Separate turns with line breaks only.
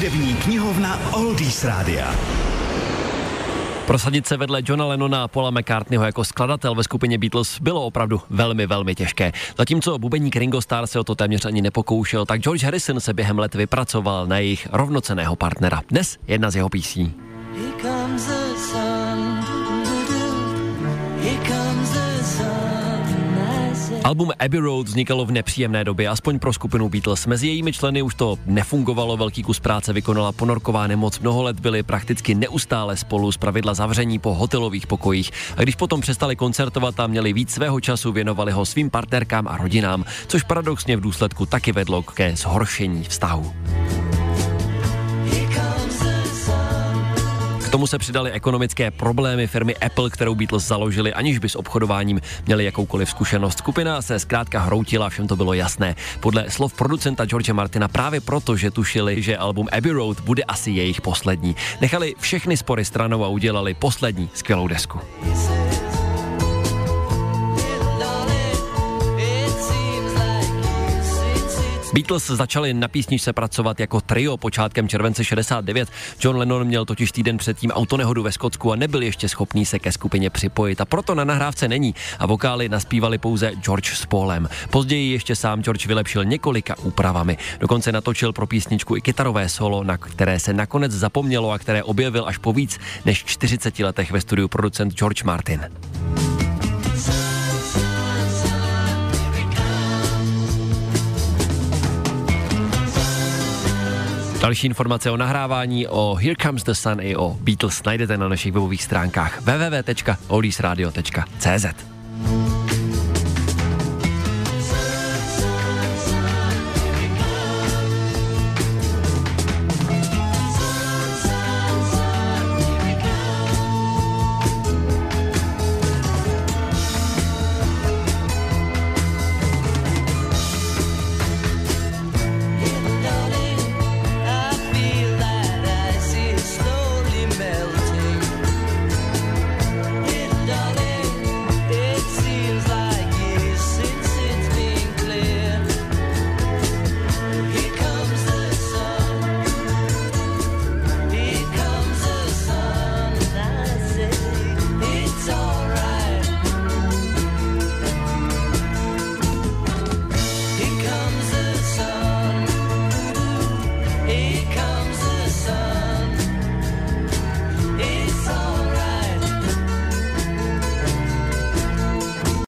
Hudební knihovna Oldies Rádia.
Prosadit se vedle Johna Lennona a Paula McCartneyho jako skladatel ve skupině Beatles bylo opravdu velmi, velmi těžké. Zatímco bubeník Ringo Starr se o to téměř ani nepokoušel, tak George Harrison se během let vypracoval na jejich rovnoceného partnera. Dnes jedna z jeho písní. Here comes the sun, here comes the sun. Album Abbey Road vznikalo v nepříjemné době, aspoň pro skupinu Beatles. Mezi jejími členy už to nefungovalo, velký kus práce vykonala ponorková nemoc, mnoho let byli prakticky neustále spolu, z pravidla zavření po hotelových pokojích. A když potom přestali koncertovat a měli víc svého času, věnovali ho svým partnerkám a rodinám, což paradoxně v důsledku taky vedlo ke zhoršení vztahu. Tomu se přidaly ekonomické problémy firmy Apple, kterou Beatles založili, aniž by s obchodováním měli jakoukoliv zkušenost. Skupina se zkrátka hroutila, všem to bylo jasné. Podle slov producenta George Martina právě proto, že tušili, že album Abbey Road bude asi jejich poslední. Nechali všechny spory stranou a udělali poslední skvělou desku. Beatles začali na písničce pracovat jako trio počátkem července 69. John Lennon měl totiž týden předtím autonehodu ve Skotsku a nebyl ještě schopný se ke skupině připojit a proto na nahrávce není a vokály naspívali pouze George s Paulem. Později ještě sám George vylepšil několika úpravami. Dokonce natočil pro písničku i kytarové solo, na které se nakonec zapomnělo a které objevil až po víc než 40 letech ve studiu producent George Martin. Další informace o nahrávání o Here Comes the Sun i o Beatles najdete na našich webových stránkách www.oldiesradio.cz.